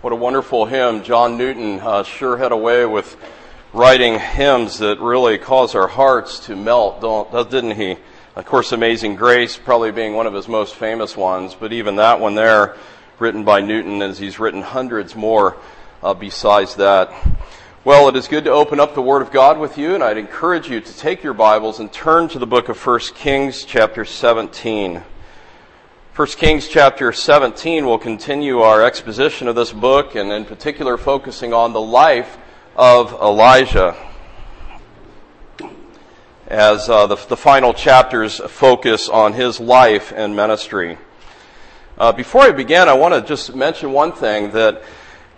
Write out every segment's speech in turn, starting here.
What a wonderful hymn. John Newton uh, sure had a way with writing hymns that really cause our hearts to melt, didn't he? Of course, Amazing Grace probably being one of his most famous ones, but even that one there, written by Newton, as he's written hundreds more uh, besides that. Well, it is good to open up the Word of God with you, and I'd encourage you to take your Bibles and turn to the book of 1 Kings, chapter 17. 1 Kings chapter 17 will continue our exposition of this book and in particular focusing on the life of Elijah as uh, the, the, final chapters focus on his life and ministry. Uh, before I begin, I want to just mention one thing that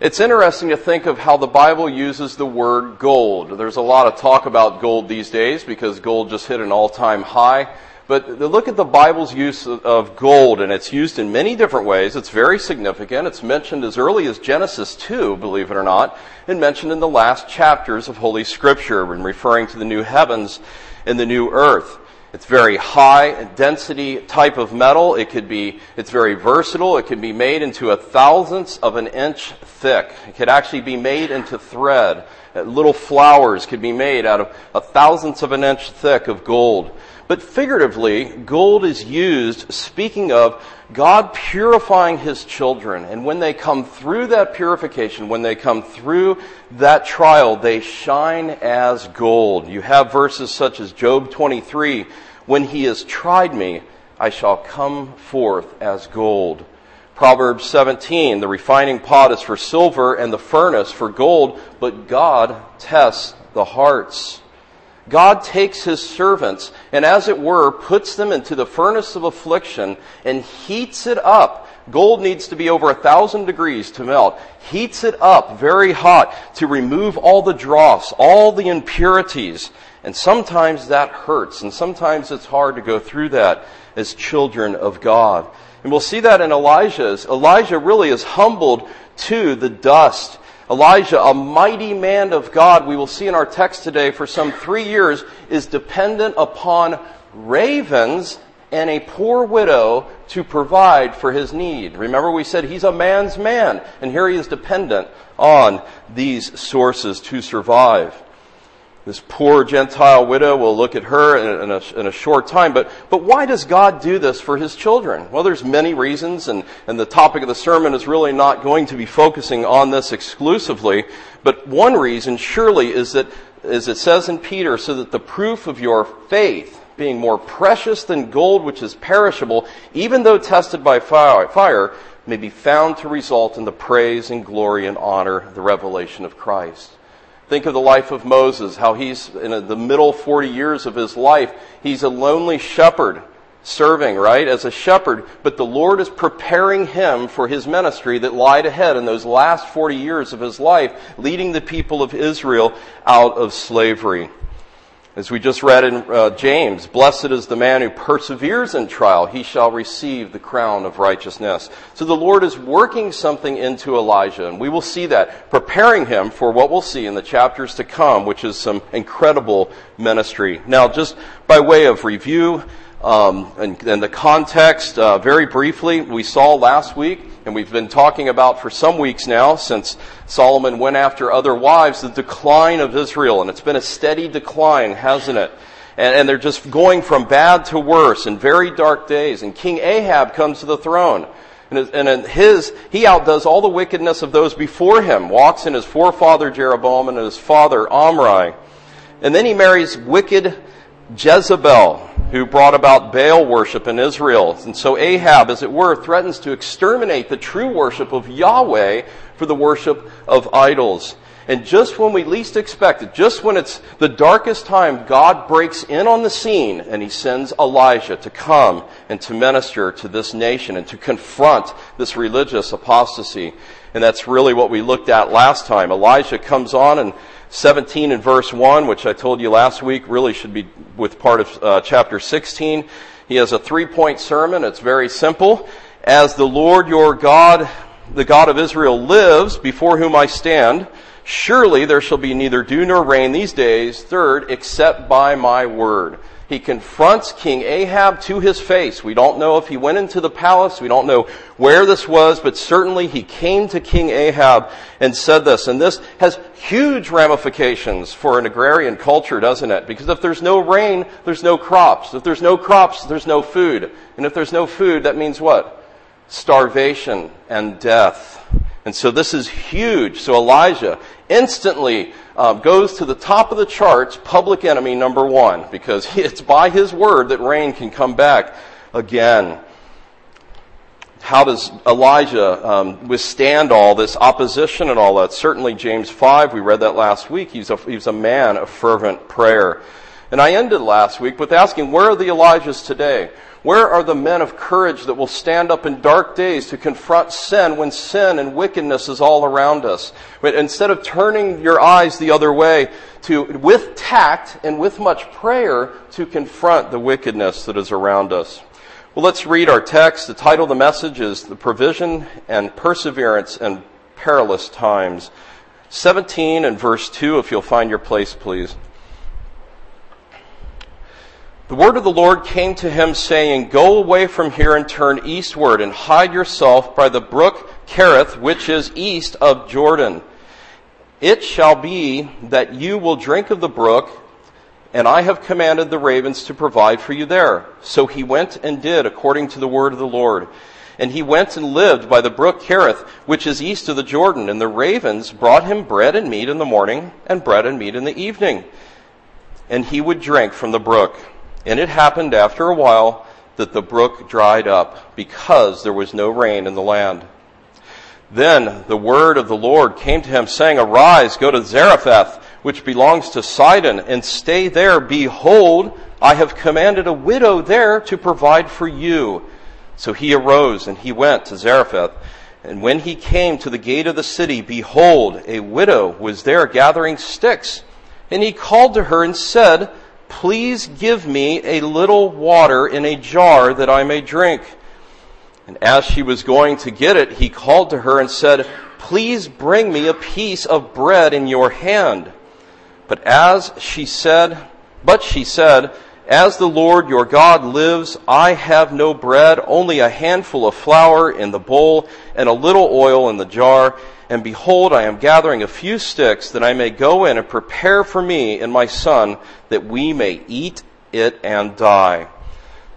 it's interesting to think of how the Bible uses the word gold. There's a lot of talk about gold these days because gold just hit an all-time high. But look at the Bible's use of gold, and it's used in many different ways. It's very significant. It's mentioned as early as Genesis 2, believe it or not, and mentioned in the last chapters of Holy Scripture when referring to the new heavens and the new earth. It's very high density type of metal. It could be, it's very versatile. It can be made into a thousandth of an inch thick. It could actually be made into thread. Little flowers could be made out of a thousandth of an inch thick of gold. But figuratively, gold is used speaking of God purifying his children. And when they come through that purification, when they come through that trial, they shine as gold. You have verses such as Job 23, when he has tried me, I shall come forth as gold. Proverbs 17, the refining pot is for silver and the furnace for gold, but God tests the hearts. God takes his servants and, as it were, puts them into the furnace of affliction and heats it up. Gold needs to be over a thousand degrees to melt. Heats it up very hot to remove all the dross, all the impurities. And sometimes that hurts, and sometimes it's hard to go through that as children of God. And we'll see that in Elijah's. Elijah really is humbled to the dust Elijah, a mighty man of God, we will see in our text today, for some three years, is dependent upon ravens and a poor widow to provide for his need. Remember, we said he's a man's man, and here he is dependent on these sources to survive. This poor Gentile widow, we'll look at her in a, in a, short time. But, but why does God do this for His children? Well, there's many reasons, and, and the topic of the sermon is really not going to be focusing on this exclusively. But one reason, surely, is that, as it says in Peter, so that the proof of your faith, being more precious than gold which is perishable, even though tested by fire, may be found to result in the praise and glory and honor, the revelation of Christ. Think of the life of Moses, how he's in the middle 40 years of his life, he's a lonely shepherd serving, right, as a shepherd, but the Lord is preparing him for his ministry that lied ahead in those last 40 years of his life, leading the people of Israel out of slavery. As we just read in uh, James, blessed is the man who perseveres in trial. He shall receive the crown of righteousness. So the Lord is working something into Elijah, and we will see that, preparing him for what we'll see in the chapters to come, which is some incredible ministry. Now, just by way of review, um, and, and, the context, uh, very briefly, we saw last week and we've been talking about for some weeks now, since Solomon went after other wives, the decline of Israel. And it's been a steady decline, hasn't it? And, and they're just going from bad to worse in very dark days. And King Ahab comes to the throne. And, and his, he outdoes all the wickedness of those before him, walks in his forefather Jeroboam and his father Omri. And then he marries wicked Jezebel, who brought about Baal worship in Israel. And so Ahab, as it were, threatens to exterminate the true worship of Yahweh for the worship of idols. And just when we least expect it, just when it's the darkest time, God breaks in on the scene and he sends Elijah to come and to minister to this nation and to confront this religious apostasy. And that's really what we looked at last time. Elijah comes on and 17 and verse 1, which I told you last week really should be with part of uh, chapter 16. He has a three point sermon. It's very simple. As the Lord your God, the God of Israel lives, before whom I stand, surely there shall be neither dew nor rain these days, third, except by my word. He confronts King Ahab to his face. We don't know if he went into the palace. We don't know where this was, but certainly he came to King Ahab and said this. And this has huge ramifications for an agrarian culture, doesn't it? Because if there's no rain, there's no crops. If there's no crops, there's no food. And if there's no food, that means what? Starvation and death. And so this is huge. So Elijah instantly um, goes to the top of the charts, public enemy number one, because it's by his word that rain can come back again. How does Elijah um, withstand all this opposition and all that? Certainly, James 5, we read that last week. He's a, he's a man of fervent prayer. And I ended last week with asking, where are the Elijahs today? Where are the men of courage that will stand up in dark days to confront sin when sin and wickedness is all around us? But instead of turning your eyes the other way, to, with tact and with much prayer, to confront the wickedness that is around us. Well, let's read our text. The title of the message is The Provision and Perseverance in Perilous Times. 17 and verse 2, if you'll find your place, please. The word of the Lord came to him saying, Go away from here and turn eastward and hide yourself by the brook Cherith, which is east of Jordan. It shall be that you will drink of the brook, and I have commanded the ravens to provide for you there. So he went and did according to the word of the Lord. And he went and lived by the brook Cherith, which is east of the Jordan. And the ravens brought him bread and meat in the morning, and bread and meat in the evening. And he would drink from the brook. And it happened after a while that the brook dried up because there was no rain in the land. Then the word of the Lord came to him saying, Arise, go to Zarephath, which belongs to Sidon, and stay there. Behold, I have commanded a widow there to provide for you. So he arose and he went to Zarephath. And when he came to the gate of the city, behold, a widow was there gathering sticks. And he called to her and said, Please give me a little water in a jar that I may drink. And as she was going to get it, he called to her and said, Please bring me a piece of bread in your hand. But as she said, but she said, As the Lord your God lives, I have no bread, only a handful of flour in the bowl and a little oil in the jar. And behold, I am gathering a few sticks that I may go in and prepare for me and my son that we may eat it and die.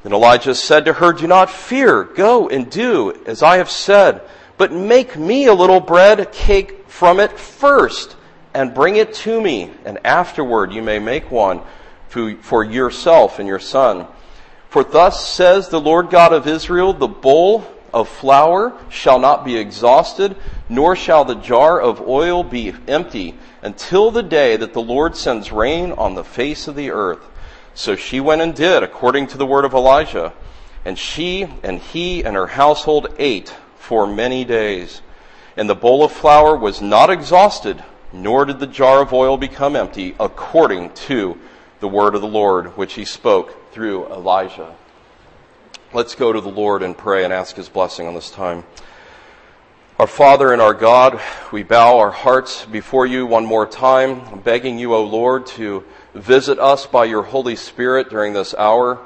Then Elijah said to her, Do not fear. Go and do as I have said. But make me a little bread cake from it first and bring it to me. And afterward you may make one for yourself and your son. For thus says the Lord God of Israel, the bowl of flour shall not be exhausted, nor shall the jar of oil be empty, until the day that the Lord sends rain on the face of the earth. So she went and did according to the word of Elijah. And she and he and her household ate for many days. And the bowl of flour was not exhausted, nor did the jar of oil become empty, according to the word of the Lord, which he spoke through Elijah. Let's go to the Lord and pray and ask His blessing on this time. Our Father and our God, we bow our hearts before you one more time, begging you, O Lord, to visit us by your Holy Spirit during this hour.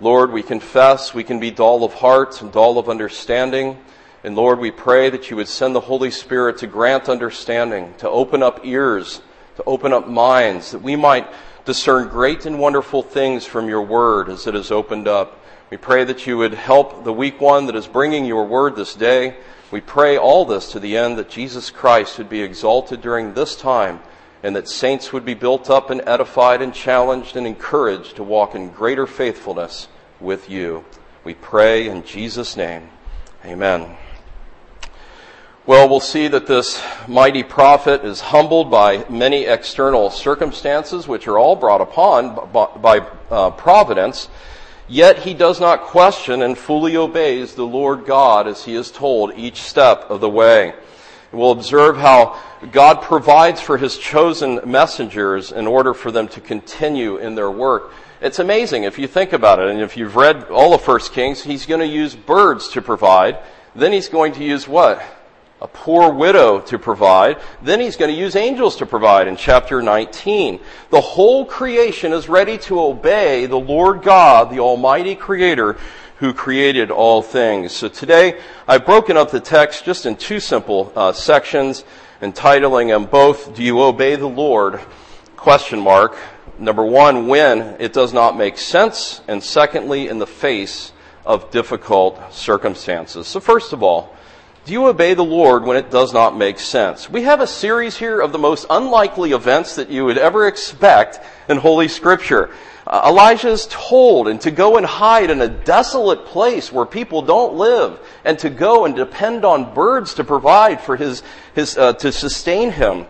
Lord, we confess we can be dull of heart and dull of understanding. And Lord, we pray that you would send the Holy Spirit to grant understanding, to open up ears, to open up minds, that we might discern great and wonderful things from your word as it is opened up. We pray that you would help the weak one that is bringing your word this day. We pray all this to the end that Jesus Christ would be exalted during this time and that saints would be built up and edified and challenged and encouraged to walk in greater faithfulness with you. We pray in Jesus' name. Amen. Well, we'll see that this mighty prophet is humbled by many external circumstances, which are all brought upon by, uh, providence. Yet he does not question and fully obeys the Lord God as he is told each step of the way. We'll observe how God provides for his chosen messengers in order for them to continue in their work. It's amazing if you think about it, and if you've read all of First Kings, he's going to use birds to provide. Then he's going to use what? A poor widow to provide. Then he's going to use angels to provide in chapter 19. The whole creation is ready to obey the Lord God, the Almighty Creator, who created all things. So today I've broken up the text just in two simple uh, sections, entitling them both, Do you obey the Lord? Question mark. Number one, when it does not make sense, and secondly, in the face of difficult circumstances. So first of all, do you obey the Lord when it does not make sense? We have a series here of the most unlikely events that you would ever expect in Holy Scripture. Uh, Elijah is told and to go and hide in a desolate place where people don't live and to go and depend on birds to provide for his, his uh, to sustain him.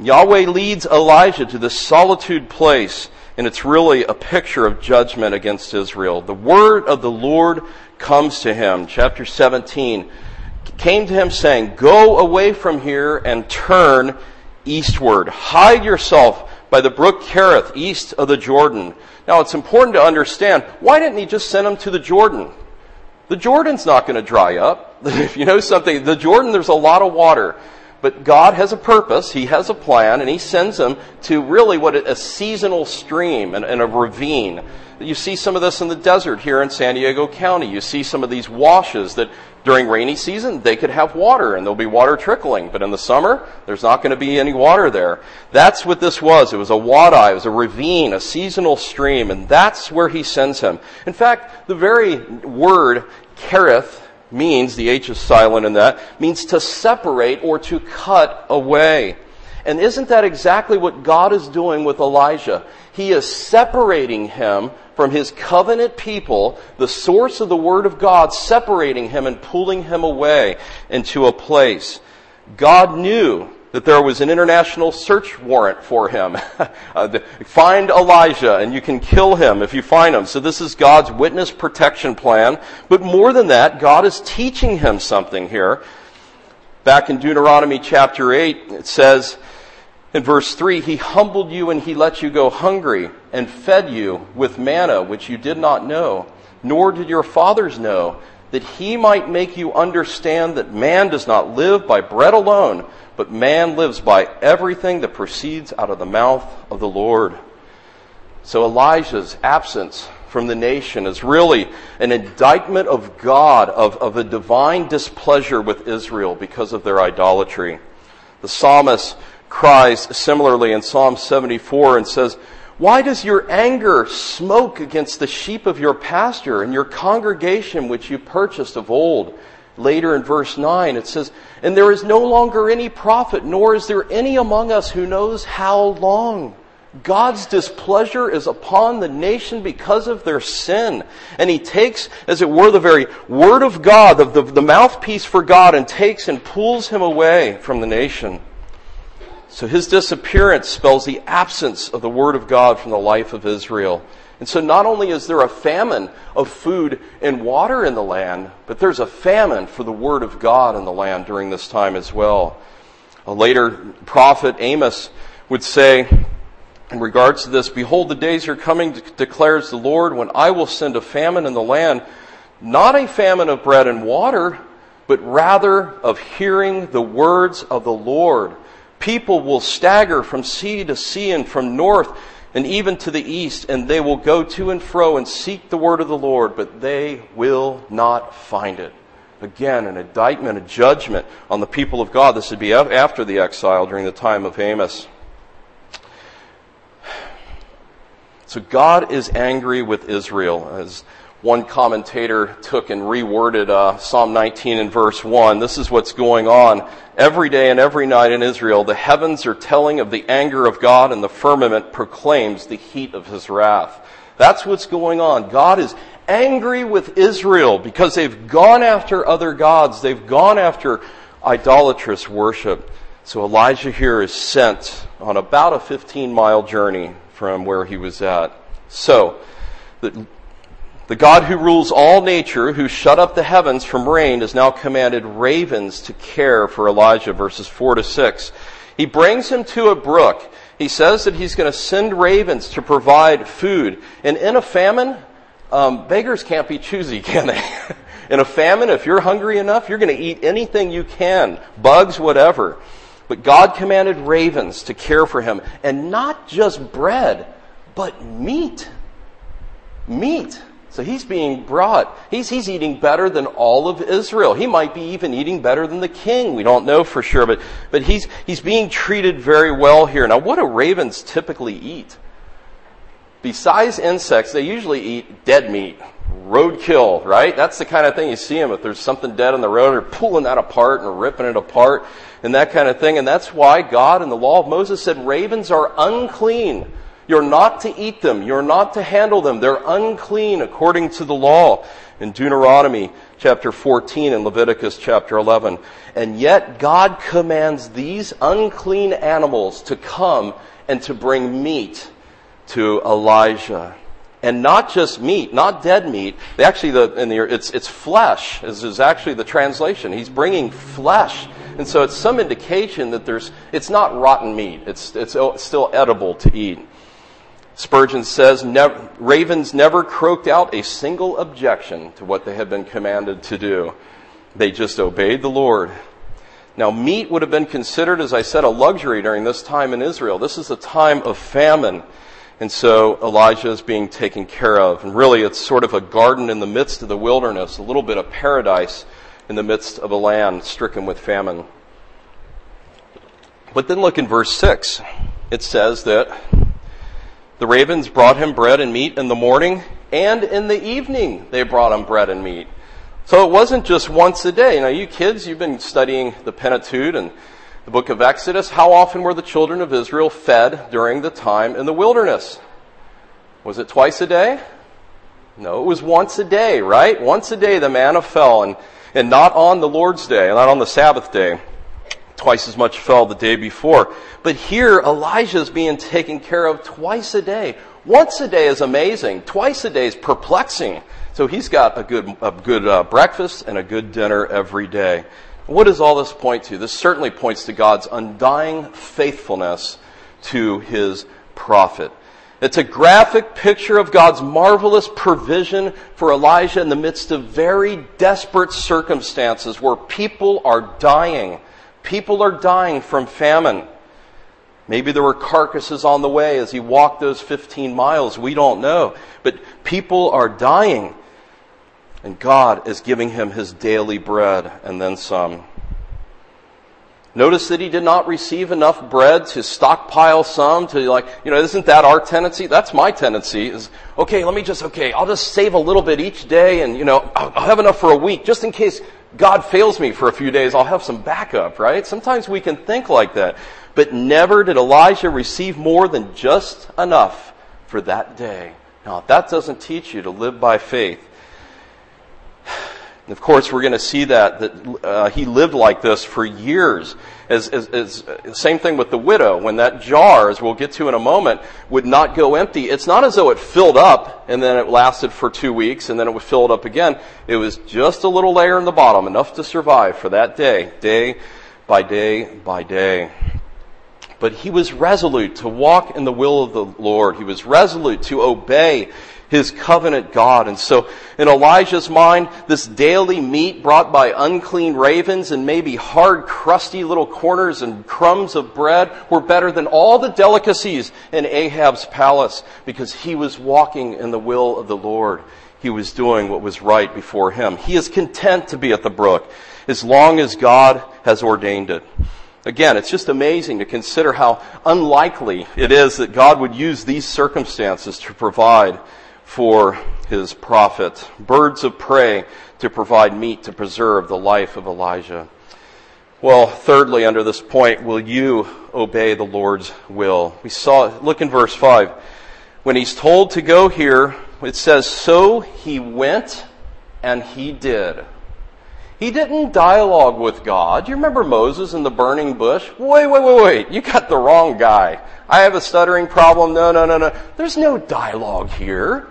Yahweh leads Elijah to this solitude place and it's really a picture of judgment against Israel. The word of the Lord comes to him. Chapter 17 came to him saying, Go away from here and turn eastward. Hide yourself by the brook Cherith, east of the Jordan. Now it's important to understand, why didn't he just send him to the Jordan? The Jordan's not going to dry up. if you know something, the Jordan, there's a lot of water. But God has a purpose, He has a plan, and He sends them to really what a seasonal stream and, and, a ravine. You see some of this in the desert here in San Diego County. You see some of these washes that during rainy season, they could have water and there'll be water trickling. But in the summer, there's not going to be any water there. That's what this was. It was a wadi, it was a ravine, a seasonal stream, and that's where he sends him. In fact, the very word cherith means, the H is silent in that, means to separate or to cut away. And isn't that exactly what God is doing with Elijah? He is separating him from his covenant people, the source of the Word of God, separating him and pulling him away into a place. God knew that there was an international search warrant for him. uh, find Elijah and you can kill him if you find him. So this is God's witness protection plan. But more than that, God is teaching him something here. Back in Deuteronomy chapter 8, it says, in verse 3, He humbled you and He let you go hungry and fed you with manna which you did not know, nor did your fathers know, that He might make you understand that man does not live by bread alone, but man lives by everything that proceeds out of the mouth of the Lord. So Elijah's absence from the nation is really an indictment of God, of, of a divine displeasure with Israel because of their idolatry. The psalmist cries similarly in Psalm 74 and says, Why does your anger smoke against the sheep of your pasture and your congregation which you purchased of old? Later in verse 9, it says, And there is no longer any prophet, nor is there any among us who knows how long. God's displeasure is upon the nation because of their sin. And he takes, as it were, the very word of God, the, the, the mouthpiece for God, and takes and pulls him away from the nation. So his disappearance spells the absence of the Word of God from the life of Israel. And so not only is there a famine of food and water in the land, but there's a famine for the Word of God in the land during this time as well. A later prophet, Amos, would say, in regards to this, Behold, the days are coming, declares the Lord, when I will send a famine in the land, not a famine of bread and water, but rather of hearing the words of the Lord People will stagger from sea to sea and from north and even to the east, and they will go to and fro and seek the word of the Lord, but they will not find it. Again, an indictment, a judgment on the people of God. This would be after the exile during the time of Amos. So God is angry with Israel, as one commentator took and reworded uh, Psalm 19 and verse 1. This is what's going on. Every day and every night in Israel, the heavens are telling of the anger of God, and the firmament proclaims the heat of his wrath. That's what's going on. God is angry with Israel because they've gone after other gods. They've gone after idolatrous worship. So Elijah here is sent on about a 15 mile journey from where he was at. So, the the God who rules all nature, who shut up the heavens from rain, has now commanded ravens to care for Elijah, verses 4 to 6. He brings him to a brook. He says that he's going to send ravens to provide food. And in a famine, um, beggars can't be choosy, can they? In a famine, if you're hungry enough, you're going to eat anything you can, bugs, whatever. But God commanded ravens to care for him, and not just bread, but meat. Meat. So he's being brought. He's, he's eating better than all of Israel. He might be even eating better than the king. We don't know for sure, but, but he's, he's being treated very well here. Now, what do ravens typically eat? Besides insects, they usually eat dead meat, roadkill, right? That's the kind of thing you see them. If there's something dead on the road, they're pulling that apart and ripping it apart and that kind of thing. And that's why God in the law of Moses said ravens are unclean. You're not to eat them. You're not to handle them. They're unclean according to the law in Deuteronomy chapter 14 and Leviticus chapter 11. And yet God commands these unclean animals to come and to bring meat to Elijah. And not just meat, not dead meat. They actually, the, in the, it's, it's flesh is, is actually the translation. He's bringing flesh. And so it's some indication that there's, it's not rotten meat. It's, it's still edible to eat. Spurgeon says, never, ravens never croaked out a single objection to what they had been commanded to do. They just obeyed the Lord. Now, meat would have been considered, as I said, a luxury during this time in Israel. This is a time of famine. And so Elijah is being taken care of. And really, it's sort of a garden in the midst of the wilderness, a little bit of paradise in the midst of a land stricken with famine. But then look in verse 6. It says that the ravens brought him bread and meat in the morning, and in the evening they brought him bread and meat. So it wasn't just once a day. Now, you kids, you've been studying the Pentateuch and the book of Exodus. How often were the children of Israel fed during the time in the wilderness? Was it twice a day? No, it was once a day, right? Once a day the manna fell, and, and not on the Lord's day, not on the Sabbath day twice as much fell the day before. But here, Elijah is being taken care of twice a day. Once a day is amazing. Twice a day is perplexing. So he's got a good, a good uh, breakfast and a good dinner every day. What does all this point to? This certainly points to God's undying faithfulness to his prophet. It's a graphic picture of God's marvelous provision for Elijah in the midst of very desperate circumstances where people are dying People are dying from famine. Maybe there were carcasses on the way as he walked those 15 miles. We don't know. But people are dying. And God is giving him his daily bread and then some. Notice that he did not receive enough bread to stockpile some to like, you know, isn't that our tendency? That's my tendency is, okay, let me just, okay, I'll just save a little bit each day and, you know, I'll have enough for a week just in case God fails me for a few days, I'll have some backup, right? Sometimes we can think like that. But never did Elijah receive more than just enough for that day. Now, if that doesn't teach you to live by faith, of course, we're going to see that that uh, he lived like this for years. As, as, as, same thing with the widow. When that jar, as we'll get to in a moment, would not go empty. It's not as though it filled up and then it lasted for two weeks and then it would fill it up again. It was just a little layer in the bottom, enough to survive for that day, day by day by day. But he was resolute to walk in the will of the Lord. He was resolute to obey his covenant God. And so in Elijah's mind, this daily meat brought by unclean ravens and maybe hard, crusty little corners and crumbs of bread were better than all the delicacies in Ahab's palace because he was walking in the will of the Lord. He was doing what was right before him. He is content to be at the brook as long as God has ordained it. Again, it's just amazing to consider how unlikely it is that God would use these circumstances to provide for his prophet, birds of prey to provide meat to preserve the life of Elijah. Well, thirdly, under this point, will you obey the Lord's will? We saw, look in verse 5. When he's told to go here, it says, So he went and he did. He didn't dialogue with God. You remember Moses in the burning bush? Wait, wait, wait, wait. You got the wrong guy. I have a stuttering problem. No, no, no, no. There's no dialogue here.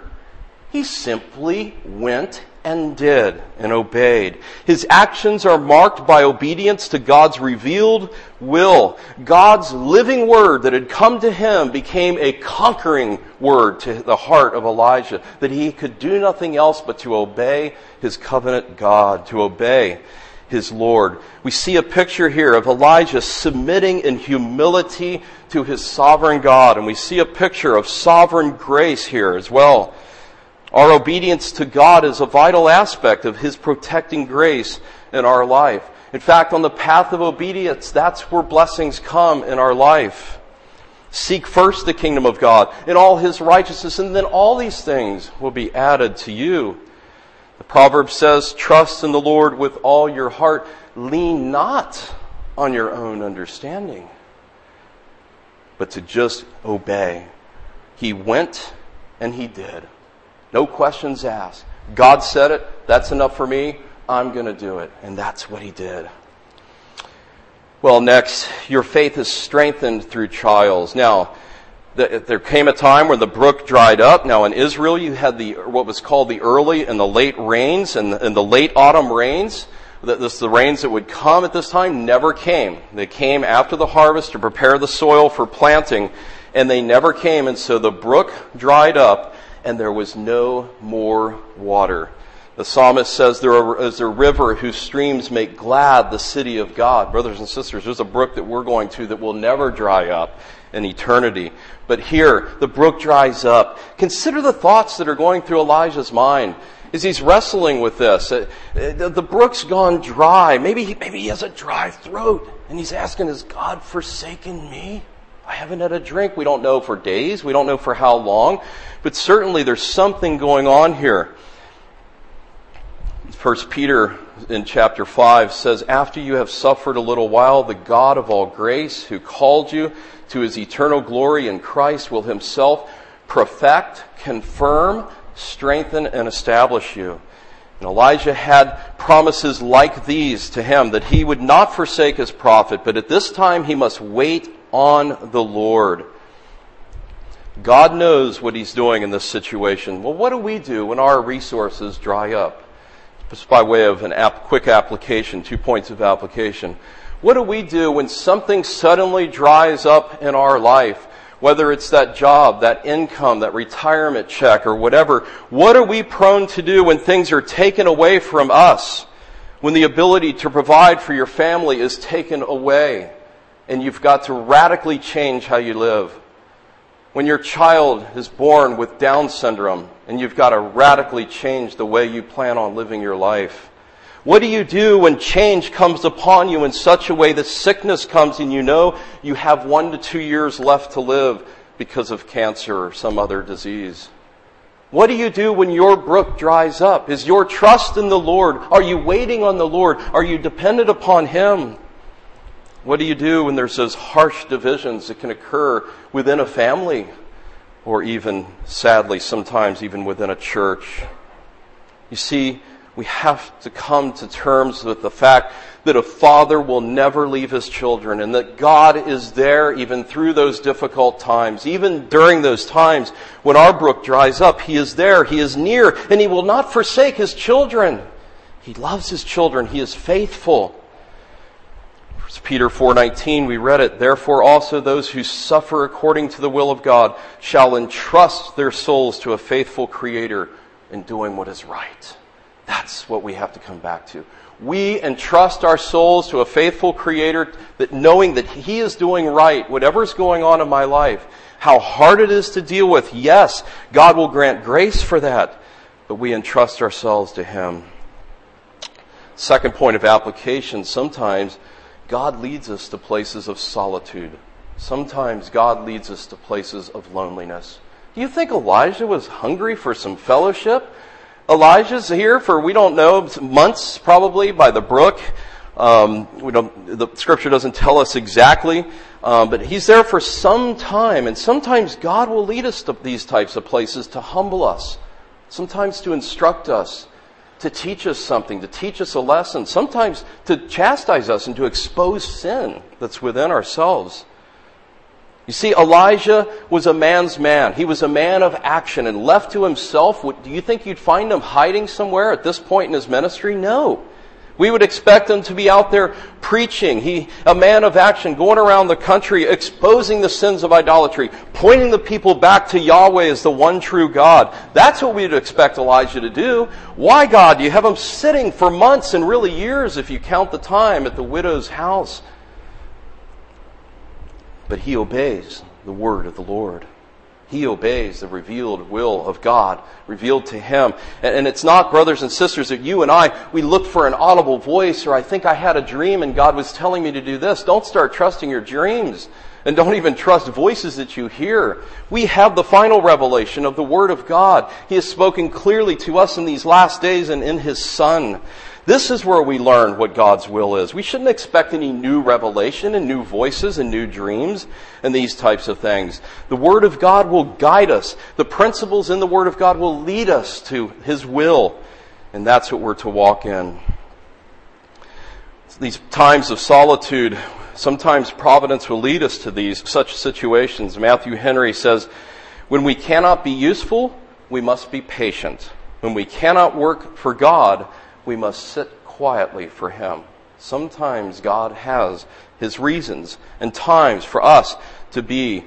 He simply went and did and obeyed. His actions are marked by obedience to God's revealed will. God's living word that had come to him became a conquering word to the heart of Elijah, that he could do nothing else but to obey his covenant God, to obey his Lord. We see a picture here of Elijah submitting in humility to his sovereign God, and we see a picture of sovereign grace here as well. Our obedience to God is a vital aspect of His protecting grace in our life. In fact, on the path of obedience, that's where blessings come in our life. Seek first the kingdom of God and all His righteousness, and then all these things will be added to you. The proverb says, Trust in the Lord with all your heart. Lean not on your own understanding, but to just obey. He went and he did. No questions asked. God said it. That's enough for me. I'm going to do it. And that's what he did. Well, next, your faith is strengthened through trials. Now, the, there came a time when the brook dried up. Now, in Israel, you had the what was called the early and the late rains, and, and the late autumn rains. The, this, the rains that would come at this time never came. They came after the harvest to prepare the soil for planting, and they never came. And so the brook dried up, and there was no more water. The psalmist says there is a river whose streams make glad the city of God. Brothers and sisters, there's a brook that we're going to that will never dry up in eternity. But here, the brook dries up. Consider the thoughts that are going through Elijah's mind as he's wrestling with this. Uh, the brook's gone dry. Maybe he, maybe he has a dry throat. And he's asking, Has God forsaken me? I haven't had a drink. We don't know for days. We don't know for how long. But certainly there's something going on here. First Peter in chapter 5 says, After you have suffered a little while, the God of all grace, who called you to his eternal glory in Christ, will himself perfect, confirm, strengthen, and establish you. And Elijah had promises like these to him that he would not forsake his prophet, but at this time he must wait on the Lord. God knows what He's doing in this situation. Well, what do we do when our resources dry up? Just by way of an app, quick application, two points of application. What do we do when something suddenly dries up in our life? Whether it's that job, that income, that retirement check, or whatever, what are we prone to do when things are taken away from us? When the ability to provide for your family is taken away, and you've got to radically change how you live? When your child is born with Down syndrome and you've got to radically change the way you plan on living your life. What do you do when change comes upon you in such a way that sickness comes and you know you have one to two years left to live because of cancer or some other disease? What do you do when your brook dries up? Is your trust in the Lord? Are you waiting on the Lord? Are you dependent upon Him? What do you do when there's those harsh divisions that can occur within a family or even, sadly, sometimes even within a church? You see, we have to come to terms with the fact that a father will never leave his children and that God is there even through those difficult times. Even during those times when our brook dries up, He is there, He is near, and He will not forsake His children. He loves His children. He is faithful. Peter 4:19 we read it therefore also those who suffer according to the will of God shall entrust their souls to a faithful creator in doing what is right. That's what we have to come back to. We entrust our souls to a faithful creator that knowing that he is doing right whatever's going on in my life. How hard it is to deal with. Yes, God will grant grace for that, but we entrust ourselves to him. Second point of application sometimes God leads us to places of solitude. Sometimes God leads us to places of loneliness. Do you think Elijah was hungry for some fellowship? Elijah's here for, we don't know, months probably by the brook. Um, we don't, the scripture doesn't tell us exactly, um, but he's there for some time. And sometimes God will lead us to these types of places to humble us, sometimes to instruct us, to teach us something, to teach us a lesson, sometimes to chastise us and to expose sin that's within ourselves. You see, Elijah was a man's man. He was a man of action and left to himself. Do you think you'd find him hiding somewhere at this point in his ministry? No. We would expect him to be out there preaching. He, a man of action, going around the country, exposing the sins of idolatry, pointing the people back to Yahweh as the one true God. That's what we'd expect Elijah to do. Why, God? You have him sitting for months and really years if you count the time at the widow's house but he obeys the word of the Lord. He obeys the revealed will of God, revealed to him. And, it's not, brothers and sisters, that you and I, we look for an audible voice or I think I had a dream and God was telling me to do this. Don't start trusting your dreams. And don't even trust voices that you hear. We have the final revelation of the Word of God. He has spoken clearly to us in these last days and in His Son. This is where we learn what God's will is. We shouldn't expect any new revelation and new voices and new dreams and these types of things. The Word of God will guide us. The principles in the Word of God will lead us to His will. And that's what we're to walk in. These times of solitude, sometimes providence will lead us to these such situations. Matthew Henry says, when we cannot be useful, we must be patient. When we cannot work for God, we must sit quietly for Him. Sometimes God has His reasons and times for us to be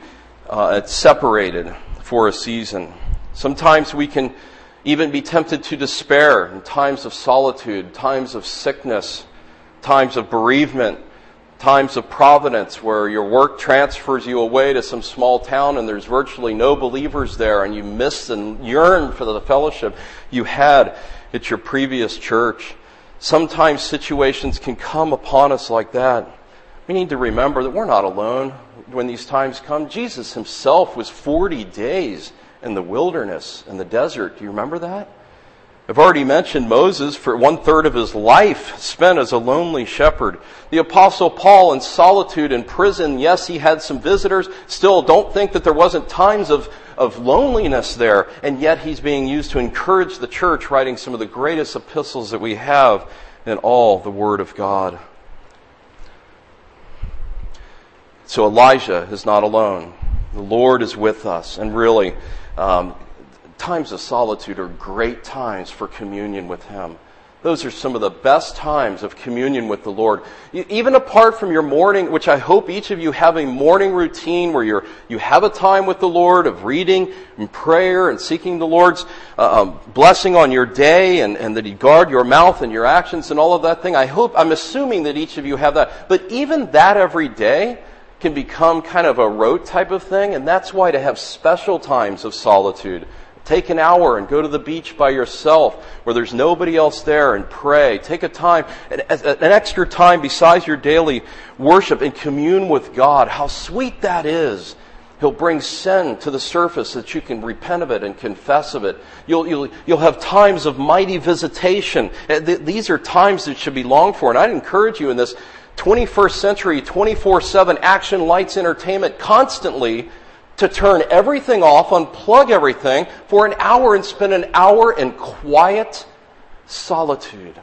uh, separated for a season. Sometimes we can even be tempted to despair in times of solitude, times of sickness, times of bereavement, times of providence where your work transfers you away to some small town and there's virtually no believers there and you miss and yearn for the fellowship you had at your previous church. Sometimes situations can come upon us like that. We need to remember that we're not alone when these times come. Jesus himself was 40 days in the wilderness, in the desert. Do you remember that? I've already mentioned Moses for one third of his life spent as a lonely shepherd. The apostle Paul in solitude in prison. Yes, he had some visitors. Still, don't think that there wasn't times of, of loneliness there. And yet he's being used to encourage the church, writing some of the greatest epistles that we have in all the Word of God. So Elijah is not alone. The Lord is with us. And really, um, times of solitude are great times for communion with Him. Those are some of the best times of communion with the Lord. Even apart from your morning, which I hope each of you have a morning routine where you're, you have a time with the Lord of reading and prayer and seeking the Lord's uh, um, blessing on your day and, and that He guard your mouth and your actions and all of that thing. I hope, I'm assuming that each of you have that. But even that every day can become kind of a rote type of thing, and that's why to have special times of solitude Take an hour and go to the beach by yourself where there's nobody else there and pray. Take a time, an, extra time besides your daily worship and commune with God. How sweet that is. He'll bring sin to the surface that you can repent of it and confess of it. You'll, you'll, you'll have times of mighty visitation. These are times that should be longed for. And I'd encourage you in this 21st century, 24 7 action lights entertainment constantly to turn everything off, unplug everything for an hour and spend an hour in quiet solitude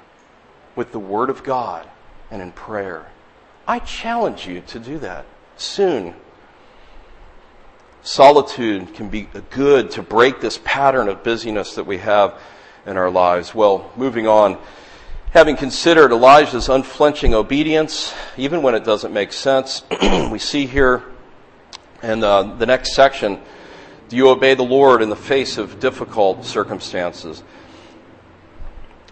with the Word of God and in prayer. I challenge you to do that soon. Solitude can be good to break this pattern of busyness that we have in our lives. Well, moving on. Having considered Elijah's unflinching obedience, even when it doesn't make sense, we see here and uh, the next section, do you obey the Lord in the face of difficult circumstances?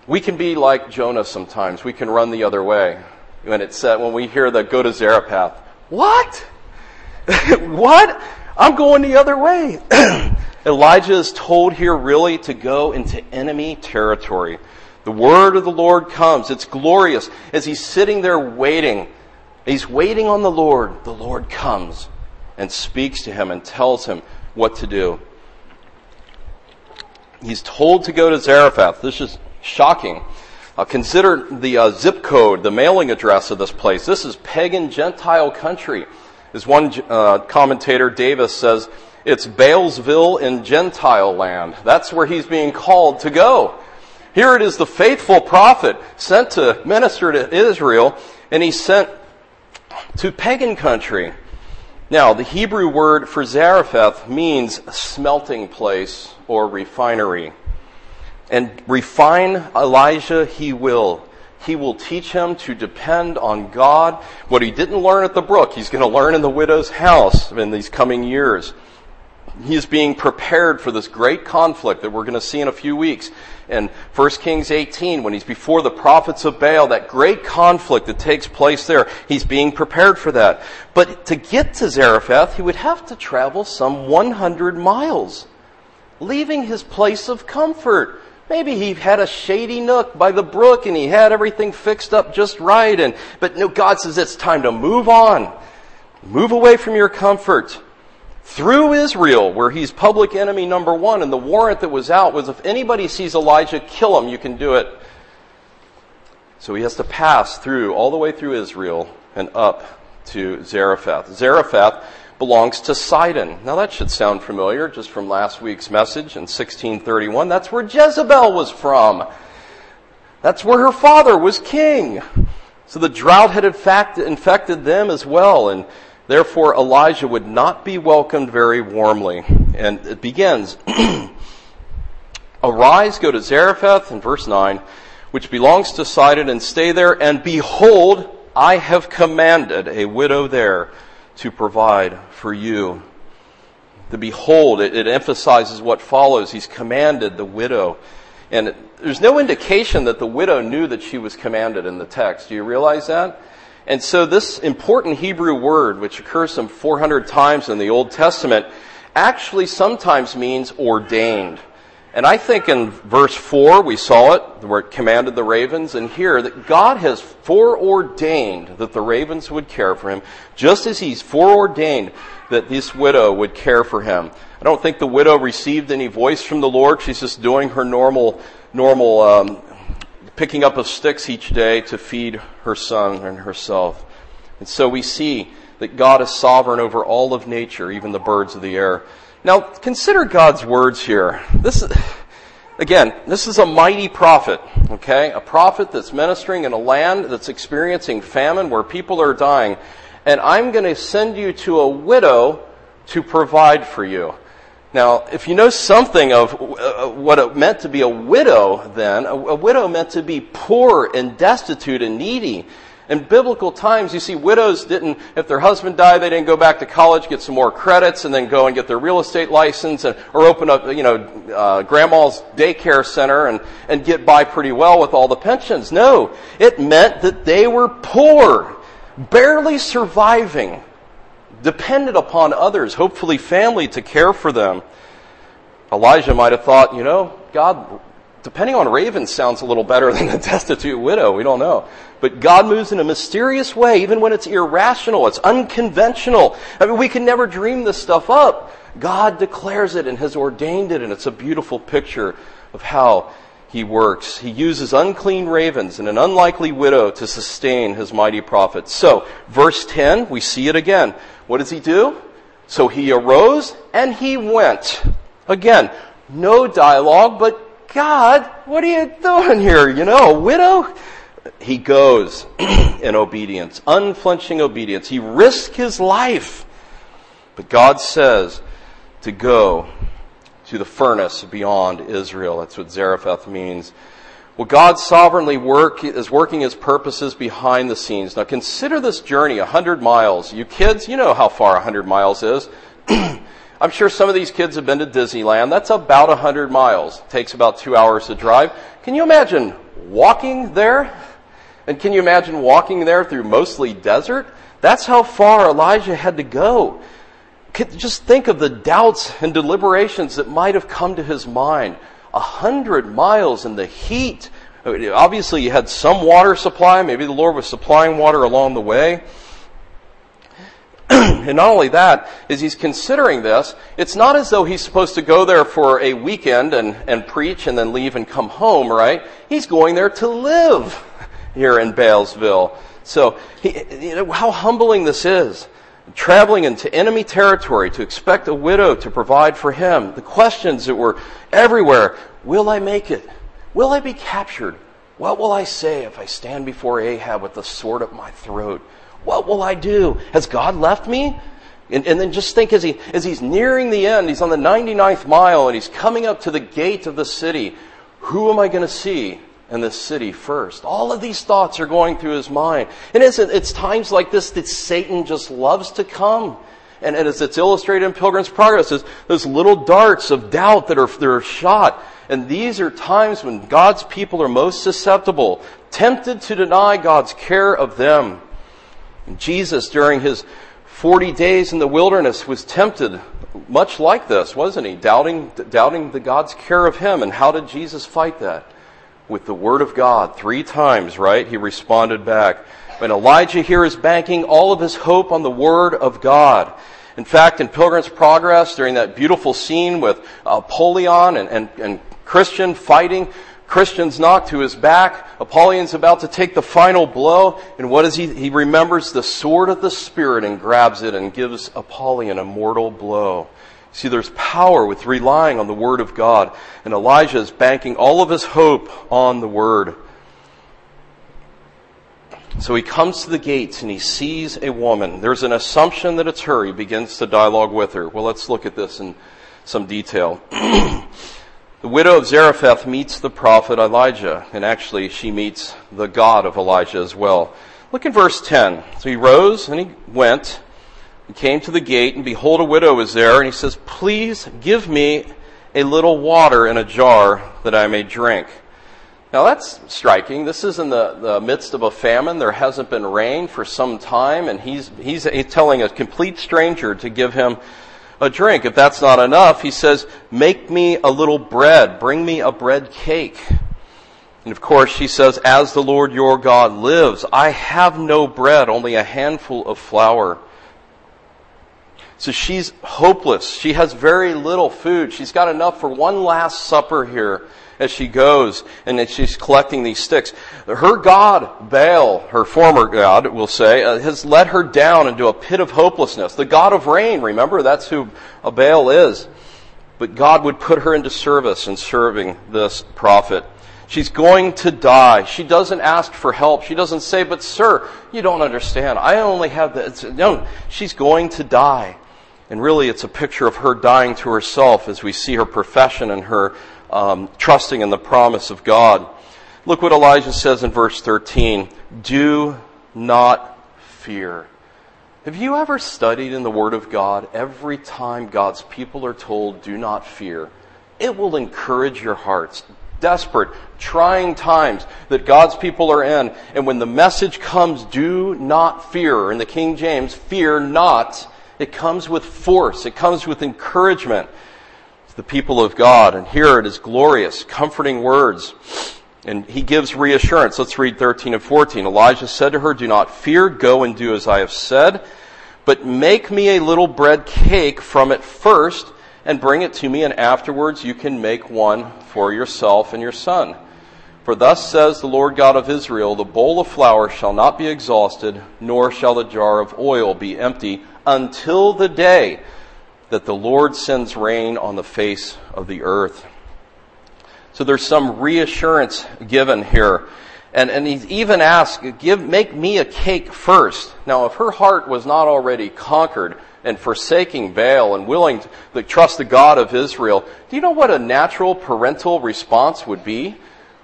We can be like Jonah sometimes. We can run the other way. When it said, when we hear the go to Zarephath, what? what? I'm going the other way. Elijah is told here really to go into enemy territory. The word of the Lord comes. It's glorious. As he's sitting there waiting, he's waiting on the Lord. The Lord comes and speaks to him and tells him what to do. He's told to go to Zarephath. This is shocking. Uh, consider the uh, zip code, the mailing address of this place. This is pagan Gentile country. As one uh, commentator, Davis, says, it's Baalsville in Gentile land. That's where he's being called to go. Here it is the faithful prophet sent to minister to Israel, and he's sent to pagan country. Now, the Hebrew word for Zarephath means smelting place or refinery. And refine Elijah he will. He will teach him to depend on God. What he didn't learn at the brook, he's going to learn in the widow's house in these coming years. He is being prepared for this great conflict that we're going to see in a few weeks. In 1 Kings 18, when he's before the prophets of Baal, that great conflict that takes place there, he's being prepared for that. But to get to Zarephath, he would have to travel some 100 miles, leaving his place of comfort. Maybe he had a shady nook by the brook and he had everything fixed up just right. And, but no, God says it's time to move on. Move away from your comfort. Through Israel, where he's public enemy number one, and the warrant that was out was if anybody sees Elijah, kill him, you can do it. So he has to pass through, all the way through Israel and up to Zarephath. Zarephath belongs to Sidon. Now that should sound familiar just from last week's message in 1631. That's where Jezebel was from. That's where her father was king. So the drought had infected them as well, and therefore Elijah would not be welcomed very warmly. And it begins, Arise, go to Zarephath in verse 9, which belongs to Sidon, and stay there, and behold, I have commanded a widow there to provide for you. The behold, it, it emphasizes what follows. He's commanded the widow. And there's no indication that the widow knew that she was commanded in the text. Do you realize that? And so this important Hebrew word, which occurs some 400 times in the Old Testament, actually sometimes means ordained. And I think in verse 4 we saw it, where it commanded the ravens, and here that God has foreordained that the ravens would care for him, just as he's foreordained that this widow would care for him. I don't think the widow received any voice from the Lord. She's just doing her normal, normal, um, picking up of sticks each day to feed her son and herself. And so we see that God is sovereign over all of nature, even the birds of the air. Now, consider God's words here. This is, again, this is a mighty prophet, okay? A prophet that's ministering in a land that's experiencing famine where people are dying. And I'm going to send you to a widow to provide for you. Now, if you know something of uh, what it meant to be a widow then, a widow meant to be poor and destitute and needy. In biblical times, you see, widows didn't, if their husband died, they didn't go back to college, get some more credits, and then go and get their real estate license, and, or open up, you know, uh, grandma's daycare center and, and get by pretty well with all the pensions. No, it meant that they were poor, barely surviving, dependent upon others, hopefully family, to care for them. Elijah might have thought, you know, God depending on ravens sounds a little better than a destitute widow. We don't know. But God moves in a mysterious way, even when it's irrational, it's unconventional. I mean, we can never dream this stuff up. God declares it and has ordained it, and it's a beautiful picture of how he works. He uses unclean ravens and an unlikely widow to sustain his mighty prophets. So, verse 10, we see it again. What does he do? So he arose and he went. Again, no dialogue, but God, what are you doing here? You know, a widow? He goes in obedience, unflinching obedience. He risked his life. But God says to go to the furnace beyond Israel. That's what Zarephath means. Well, God sovereignly work, is working his purposes behind the scenes. Now consider this journey, a hundred miles. You kids, you know how far a hundred miles is. I'm sure some of these kids have been to Disneyland. That's about 100 miles. It takes about two hours to drive. Can you imagine walking there? And can you imagine walking there through mostly desert? That's how far Elijah had to go. Just think of the doubts and deliberations that might have come to his mind. A hundred miles in the heat. Obviously, you had some water supply. Maybe the Lord was supplying water along the way. and not only that, is he's considering this, it's not as though he's supposed to go there for a weekend and, and preach and then leave and come home, right? He's going there to live here in Balesville. So, he, you know, how humbling this is. Traveling into enemy territory to expect a widow to provide for him. The questions that were everywhere. Will I make it? Will I be captured? What will I say if I stand before Ahab with the sword at my throat? What will I do? Has God left me? And, and, then just think as, he, as he's nearing the end, he's on the 99th mile and he's coming up to the gate of the city. Who am I going to see in the city first? All of these thoughts are going through his mind. And it's, it's times like this that Satan just loves to come. And, and as it's illustrated in Pilgrim's Progress, there's, those little darts of doubt that are, that are shot. And these are times when God's people are most susceptible, tempted to deny God's care of them. And Jesus, during his 40 days in the wilderness was tempted much like this, wasn't he? Doubting, doubting the God's care of him. And how did Jesus fight that? With the Word of God. Three times, right? He responded back. When Elijah here is banking all of his hope on the Word of God. In fact, in Pilgrim's Progress, during that beautiful scene with uh, Apollyon and, and, and Christian fighting, Christian's knocked to his back. Apollyon's about to take the final blow. And what does he? He remembers the sword of the Spirit and grabs it and gives Apollyon a mortal blow. See, there's power with relying on the Word of God. And Elijah is banking all of his hope on the Word. So he comes to the gates and he sees a woman. There's an assumption that it's her. He begins to dialogue with her. Well, let's look at this in some detail. The widow of Zarephath meets the prophet Elijah, and actually she meets the God of Elijah as well. Look in verse 10. So he rose and he went and came to the gate, and behold, a widow was there, and he says, Please give me a little water in a jar that I may drink. Now that's striking. This is in the, the midst of a famine. There hasn't been rain for some time, and he's, he's telling a complete stranger to give him a drink. If that's not enough, he says, make me a little bread. Bring me a bread cake. And of course, she says, as the Lord your God lives, I have no bread, only a handful of flour. So she's hopeless. She has very little food. She's got enough for one last supper here as she goes and as she's collecting these sticks. Her God, Baal, her former God, we'll say, uh, has let her down into a pit of hopelessness. The God of rain, remember, that's who Baal is. But God would put her into service in serving this prophet. She's going to die. She doesn't ask for help. She doesn't say, but sir, you don't understand. I only have the, no, she's going to die. And really, it's a picture of her dying to herself as we see her profession and her um, trusting in the promise of God. Look what Elijah says in verse 13 Do not fear. Have you ever studied in the Word of God every time God's people are told, Do not fear? It will encourage your hearts. Desperate, trying times that God's people are in. And when the message comes, do not fear, in the King James, fear not, it comes with force. It comes with encouragement to the people of God. And here it is glorious, comforting words. And he gives reassurance. Let's read 13 and 14. Elijah said to her, Do not fear, go and do as I have said, but make me a little bread cake from it first, and bring it to me, and afterwards you can make one for yourself and your son. For thus says the Lord God of Israel, The bowl of flour shall not be exhausted, nor shall the jar of oil be empty, until the day that the Lord sends rain on the face of the earth. So there's some reassurance given here. And, and he's even asked, give, make me a cake first. Now, if her heart was not already conquered and forsaking Baal and willing to trust the God of Israel, do you know what a natural parental response would be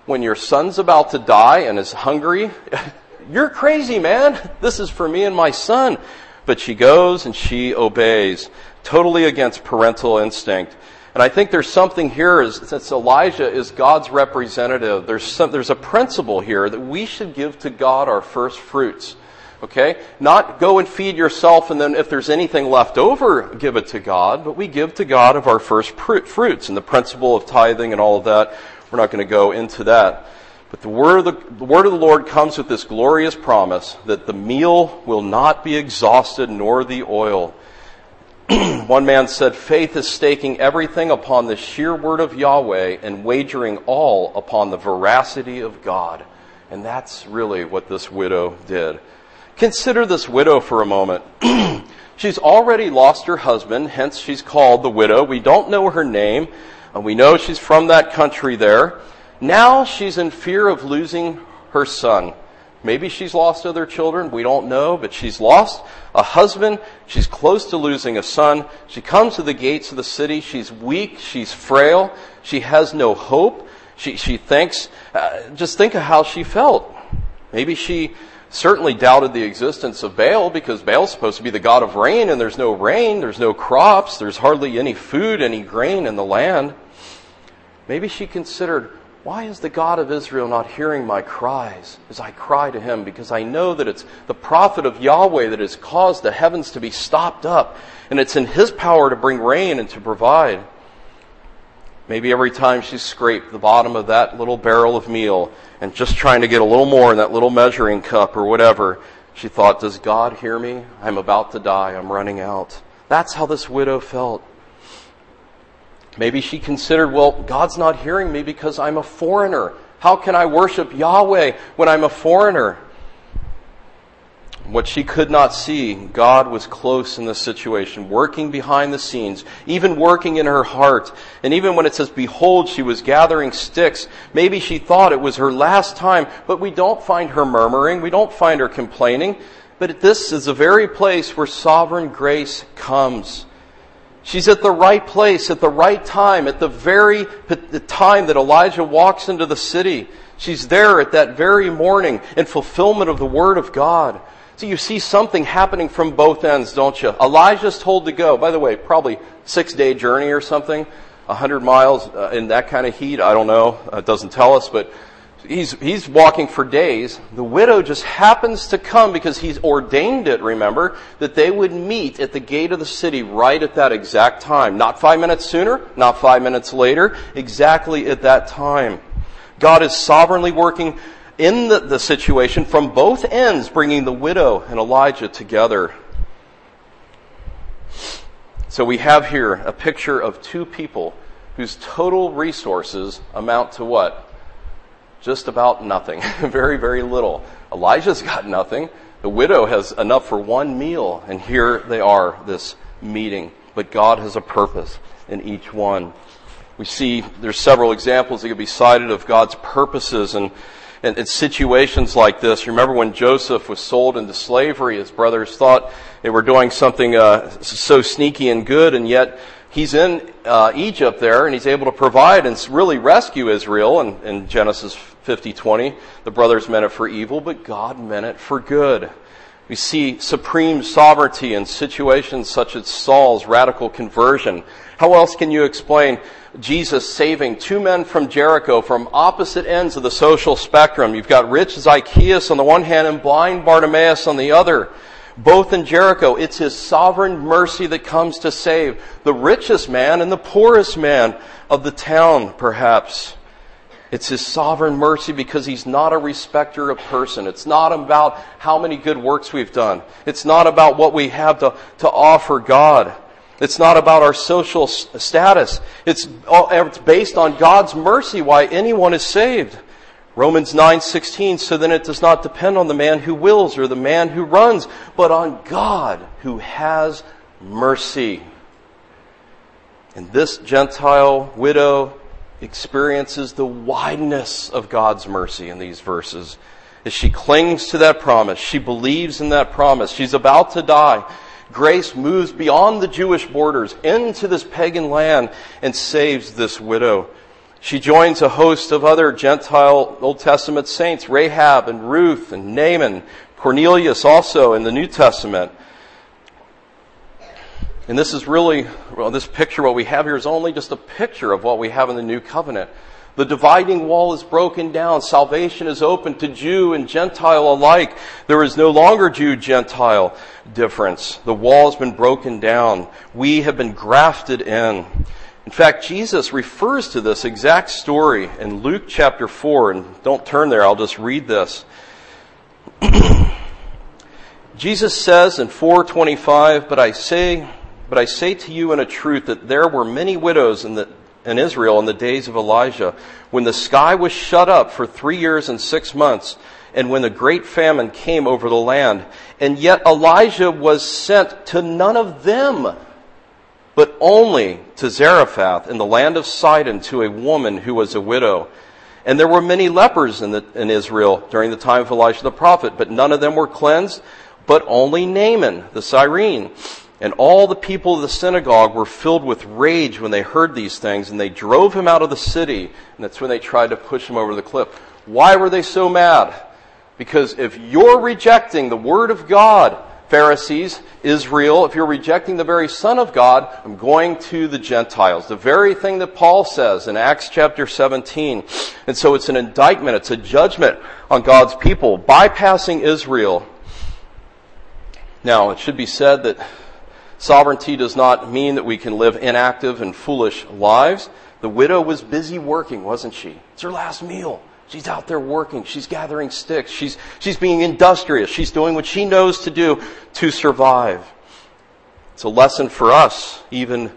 when your son's about to die and is hungry? You're crazy, man. This is for me and my son. But she goes and she obeys totally against parental instinct. And I think there's something here, is, since Elijah is God's representative, there's, some, there's a principle here that we should give to God our first fruits. Okay? Not go and feed yourself and then if there's anything left over, give it to God, but we give to God of our first fruits. And the principle of tithing and all of that, we're not going to go into that. But the word, the, the word of the Lord comes with this glorious promise that the meal will not be exhausted nor the oil. One man said, Faith is staking everything upon the sheer word of Yahweh and wagering all upon the veracity of God. And that's really what this widow did. Consider this widow for a moment. she's already lost her husband, hence she's called the widow. We don't know her name. And We know she's from that country there. Now she's in fear of losing her son. Maybe she's lost other children. We don't know, but she's lost a husband. She's close to losing a son. She comes to the gates of the city. She's weak. She's frail. She has no hope. She, she thinks, uh, just think of how she felt. Maybe she certainly doubted the existence of Baal because Baal's supposed to be the god of rain and there's no rain, there's no crops, there's hardly any food, any grain in the land. Maybe she considered, why is the God of Israel not hearing my cries as I cry to him? Because I know that it's the prophet of Yahweh that has caused the heavens to be stopped up, and it's in his power to bring rain and to provide. Maybe every time she scraped the bottom of that little barrel of meal and just trying to get a little more in that little measuring cup or whatever, she thought, Does God hear me? I'm about to die. I'm running out. That's how this widow felt. Maybe she considered, well, God's not hearing me because I'm a foreigner. How can I worship Yahweh when I'm a foreigner? What she could not see, God was close in this situation, working behind the scenes, even working in her heart. And even when it says, behold, she was gathering sticks, maybe she thought it was her last time, but we don't find her murmuring, we don't find her complaining. But this is the very place where sovereign grace comes. She's at the right place at the right time, at the very the time that Elijah walks into the city. She's there at that very morning in fulfillment of the Word of God. So you see something happening from both ends, don't you? Elijah's told to go. By the way, probably six day journey or something, a hundred miles uh, in that kind of heat. I don't know. Uh, it doesn't tell us, but he's, he's walking for days. The widow just happens to come because he's ordained it, remember, that they would meet at the gate of the city right at that exact time. Not five minutes sooner, not five minutes later, exactly at that time. God is sovereignly working in the, the situation from both ends, bringing the widow and Elijah together. So we have here a picture of two people whose total resources amount to what? Just about nothing. very, very little. Elijah's got nothing. The widow has enough for one meal, and here they are, this meeting. But God has a purpose in each one. We see there's several examples that could be cited of God's purposes and, and, and situations like this. Remember when Joseph was sold into slavery, his brothers thought they were doing something uh, so sneaky and good, and yet he's in uh, Egypt there, and he's able to provide and really rescue Israel in, in Genesis 50:20. The brothers meant it for evil, but God meant it for good. We see supreme sovereignty in situations such as Saul's radical conversion. How else can you explain Jesus saving two men from Jericho from opposite ends of the social spectrum? You've got rich Zacchaeus on the one hand and blind Bartimaeus on the other both in Jericho. It's his sovereign mercy that comes to save the richest man and the poorest man of the town, perhaps. It's his sovereign mercy because he's not a respecter of person. It's not about how many good works we've done. It's not about what we have to, to offer God. It's not about our social status. It's, it's based on God's mercy why anyone is saved. Romans 9:16 so then it does not depend on the man who wills or the man who runs but on God who has mercy. And this Gentile widow experiences the wideness of God's mercy in these verses. As she clings to that promise, she believes in that promise. She's about to die. Grace moves beyond the Jewish borders into this pagan land and saves this widow. She joins a host of other Gentile Old Testament saints, Rahab and Ruth and Naaman, Cornelius also in the New Testament. And this is really, well, this picture, what we have here is only just a picture of what we have in the New Covenant. The dividing wall is broken down. Salvation is open to Jew and Gentile alike. There is no longer Jew Gentile difference. The wall has been broken down. We have been grafted in. In fact, Jesus refers to this exact story in Luke chapter 4, and don't turn there, I'll just read this. Jesus says in 425, but I say, but I say to you in a truth that there were many widows in, the, in Israel in the days of Elijah, when the sky was shut up for three years and six months, and when a great famine came over the land. And yet Elijah was sent to none of them but only to Zarephath in the land of Sidon to a woman who was a widow. And there were many lepers in, the, in Israel during the time of Elijah the prophet, but none of them were cleansed, but only Naaman the Syrian. And all the people of the synagogue were filled with rage when they heard these things, and they drove him out of the city, and that's when they tried to push him over the cliff. Why were they so mad? Because if you're rejecting the Word of God, Pharisees, Israel, if you're rejecting the very Son of God, I'm going to the Gentiles. The very thing that Paul says in Acts chapter 17. And so it's an indictment, it's a judgment on God's people, bypassing Israel. Now, it should be said that sovereignty does not mean that we can live inactive and foolish lives. The widow was busy working, wasn't she? It's her last meal. She's out there working. She's gathering sticks. She's, she's being industrious. She's doing what she knows to do to survive. It's a lesson for us, even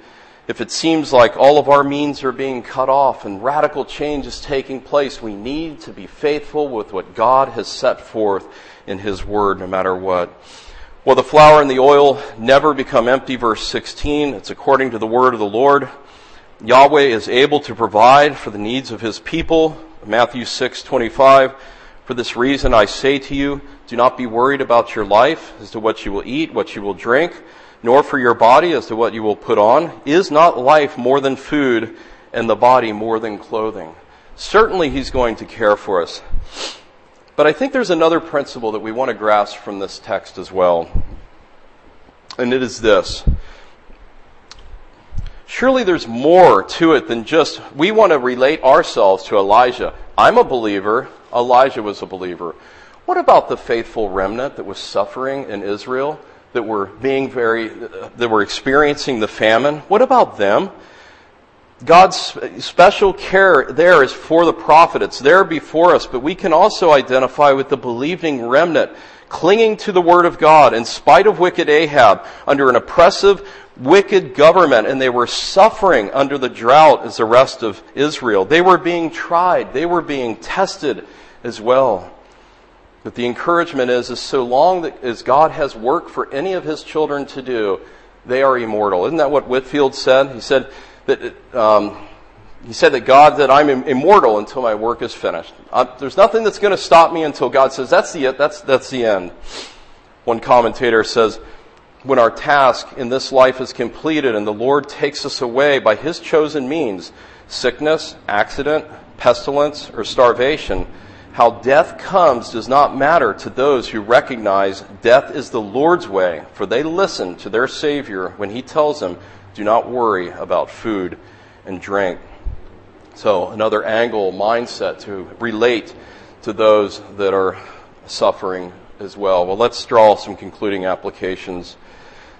if it seems like all of our means are being cut off and radical change is taking place. We need to be faithful with what God has set forth in His Word, no matter what. Well, the flour and the oil never become empty, verse 16. It's according to the Word of the Lord. Yahweh is able to provide for the needs of His people Matthew 6:25 For this reason I say to you do not be worried about your life as to what you will eat what you will drink nor for your body as to what you will put on is not life more than food and the body more than clothing certainly he's going to care for us but I think there's another principle that we want to grasp from this text as well and it is this Surely there's more to it than just we want to relate ourselves to Elijah. I'm a believer. Elijah was a believer. What about the faithful remnant that was suffering in Israel, that were being very, that were experiencing the famine? What about them? God's special care there is for the prophet. It's there before us, but we can also identify with the believing remnant clinging to the word of God in spite of wicked Ahab under an oppressive wicked government and they were suffering under the drought as the rest of Israel. They were being tried. They were being tested as well. But the encouragement is, is so long as God has work for any of his children to do, they are immortal. Isn't that what Whitefield said? He said that, um, he said that God, that I'm immortal until my work is finished. Uh, there's nothing that's going to stop me until God says, that's the, that's, that's the end. One commentator says, when our task in this life is completed and the Lord takes us away by His chosen means, sickness, accident, pestilence, or starvation, how death comes does not matter to those who recognize death is the Lord's way, for they listen to their Savior when He tells them, do not worry about food and drink. So, another angle, mindset to relate to those that are suffering as well. Well, let's draw some concluding applications.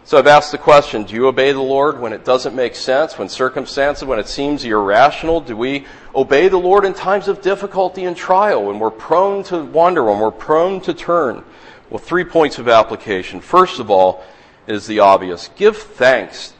So I've asked the question, do you obey the Lord when it doesn't make sense, when circumstances, when it seems irrational? Do we obey the Lord in times of difficulty and trial, when we're prone to wander, when we're prone to turn? Well, three points of application. First of all is the obvious. Give thanks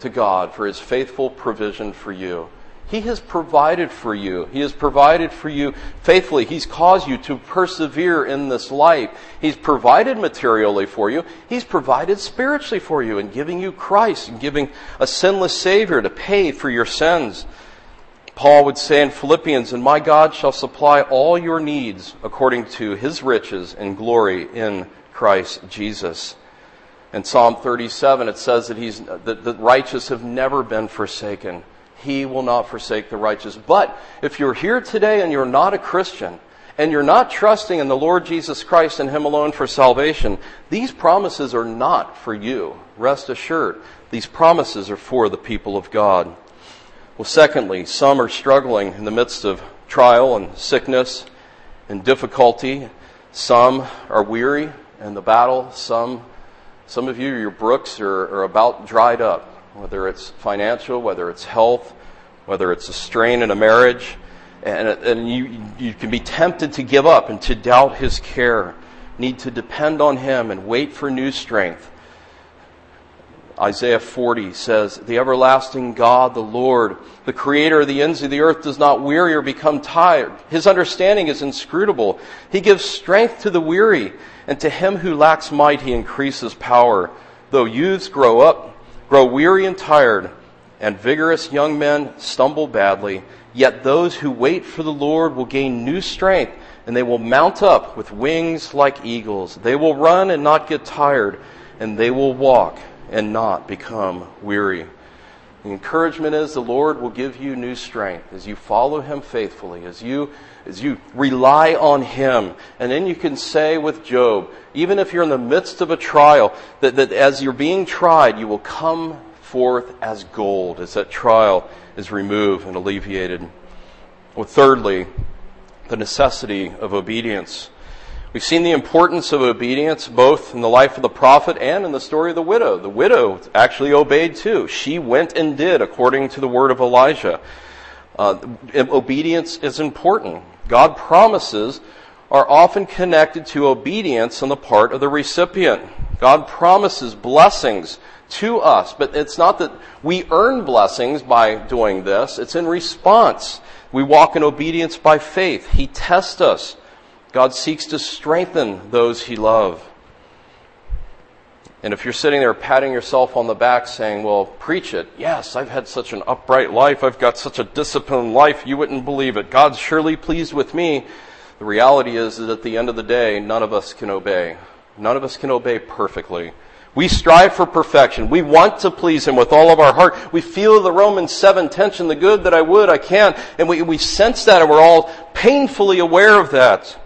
to God for His faithful provision for you. He has provided for you. He has provided for you faithfully. He's caused you to persevere in this life. He's provided materially for you. He's provided spiritually for you in giving you Christ and giving a sinless Savior to pay for your sins. Paul would say in Philippians, And my God shall supply all your needs according to his riches and glory in Christ Jesus. In Psalm 37, it says that, he's, that the righteous have never been forsaken he will not forsake the righteous. But if you're here today and you're not a Christian, and you're not trusting in the Lord Jesus Christ and Him alone for salvation, these promises are not for you. Rest assured. These promises are for the people of God. Well, secondly, some are struggling in the midst of trial and sickness and difficulty. Some are weary in the battle. Some, some of you, your brooks are, are about dried up whether it's financial, whether it's health, whether it's a strain in a marriage, and, and you, you can be tempted to give up and to doubt His care, need to depend on Him and wait for new strength. Isaiah 40 says, The everlasting God, the Lord, the creator of the ends of the earth, does not weary or become tired. His understanding is inscrutable. He gives strength to the weary, and to him who lacks might, he increases power. Though youths grow up, grow weary and tired, and vigorous young men stumble badly. Yet those who wait for the Lord will gain new strength, and they will mount up with wings like eagles. They will run and not get tired, and they will walk and not become weary. The encouragement is the Lord will give you new strength as you follow Him faithfully, as you, as you rely on Him. And then you can say with Job, even if you're in the midst of a trial, that, that as you're being tried, you will come forth as gold as that trial is removed and alleviated. Well, thirdly, the necessity of obedience. We've seen the importance of obedience both in the life of the prophet and in the story of the widow. The widow actually obeyed too. She went and did according to the word of Elijah. Uh, obedience is important. God promises are often connected to obedience on the part of the recipient. God promises blessings to us. But it's not that we earn blessings by doing this. It's in response. We walk in obedience by faith. He tests us. God seeks to strengthen those he loves. And if you're sitting there patting yourself on the back saying, well, preach it. Yes, I've had such an upright life. I've got such a disciplined life. You wouldn't believe it. God's surely pleased with me. The reality is that at the end of the day, none of us can obey. None of us can obey perfectly. We strive for perfection. We want to please Him with all of our heart. We feel the Romans 7 tension, the good that I would, I can't. And we, we sense that and we're all painfully aware of that.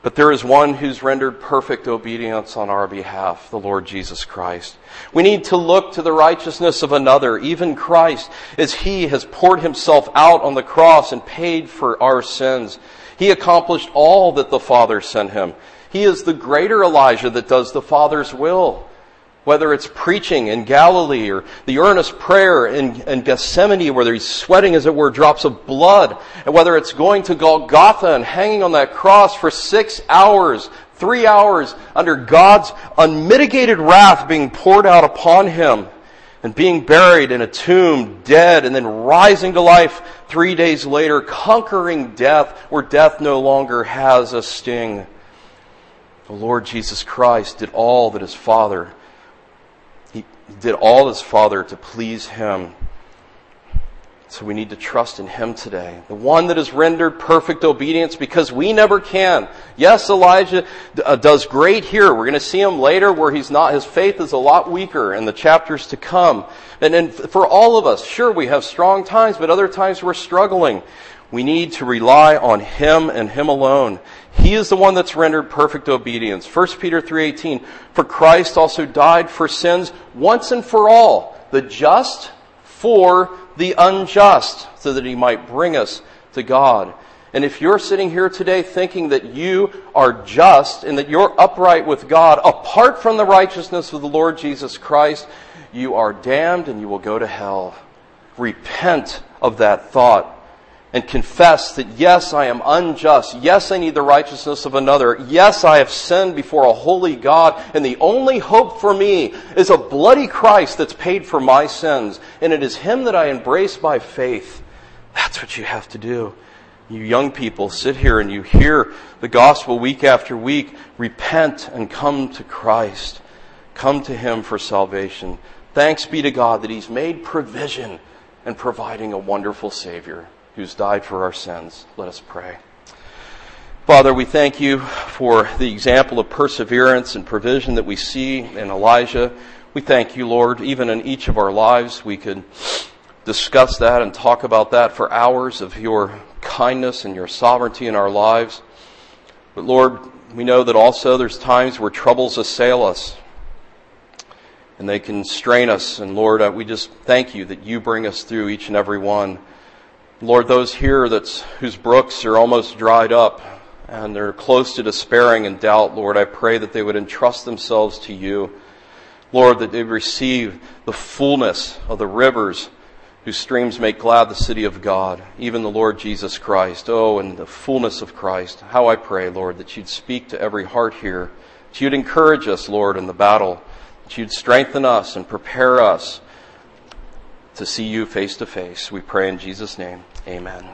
But there is one who's rendered perfect obedience on our behalf, the Lord Jesus Christ. We need to look to the righteousness of another, even Christ, as He has poured Himself out on the cross and paid for our sins. He accomplished all that the Father sent Him. He is the greater Elijah that does the Father's will. Whether it's preaching in Galilee or the earnest prayer in, in, Gethsemane whether he's sweating as it were drops of blood, and whether it's going to Golgotha and hanging on that cross for six hours, three hours under God's unmitigated wrath being poured out upon him and being buried in a tomb, dead, and then rising to life three days later, conquering death where death no longer has a sting. The Lord Jesus Christ did all that his Father, he did all his Father to please him. So we need to trust in Him today. The one that has rendered perfect obedience because we never can. Yes, Elijah uh, does great here. We're going to see him later where he's not, his faith is a lot weaker in the chapters to come. And, and for all of us, sure, we have strong times, but other times we're struggling. We need to rely on Him and Him alone. He is the one that's rendered perfect obedience. 1 Peter 3:18 For Christ also died for sins once and for all, the just for the unjust, so that he might bring us to God. And if you're sitting here today thinking that you are just and that you're upright with God apart from the righteousness of the Lord Jesus Christ, you are damned and you will go to hell. Repent of that thought and confess that yes, I am unjust. Yes, I need the righteousness of another. Yes, I have sinned before a holy God. And the only hope for me is a bloody Christ that's paid for my sins. And it is Him that I embrace by faith. That's what you have to do. You young people sit here and you hear the gospel week after week. Repent and come to Christ. Come to Him for salvation. Thanks be to God that He's made provision and providing a wonderful Savior who's died for our sins. Let us pray. Father, we thank you for the example of perseverance and provision that we see in Elijah. We thank you, Lord, even in each of our lives, we could discuss that and talk about that for hours of your kindness and your sovereignty in our lives. But Lord, we know that also there's times where troubles assail us and they can strain us. And Lord, uh, we just thank you that you bring us through each and every one. Lord, those here that's, whose brooks are almost dried up and they're close to despairing and doubt, Lord, I pray that they would entrust themselves to you. Lord, that they receive the fullness of the rivers whose streams make glad the city of God, even the Lord Jesus Christ. Oh, and the fullness of Christ. How I pray, Lord, that you'd speak to every heart here, that you'd encourage us, Lord, in the battle, that you'd strengthen us and prepare us to see you face to face. We pray in Jesus' name. Amen.